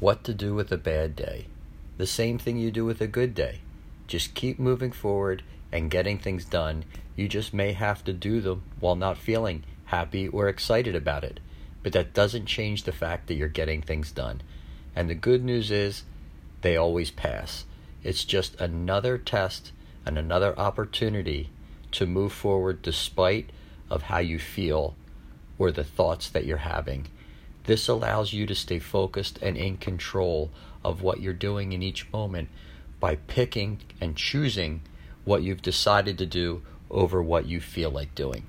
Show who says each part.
Speaker 1: what to do with a bad day. The same thing you do with a good day. Just keep moving forward and getting things done. You just may have to do them while not feeling happy or excited about it. But that doesn't change the fact that you're getting things done. And the good news is they always pass. It's just another test and another opportunity to move forward despite of how you feel or the thoughts that you're having. This allows you to stay focused and in control of what you're doing in each moment by picking and choosing what you've decided to do over what you feel like doing.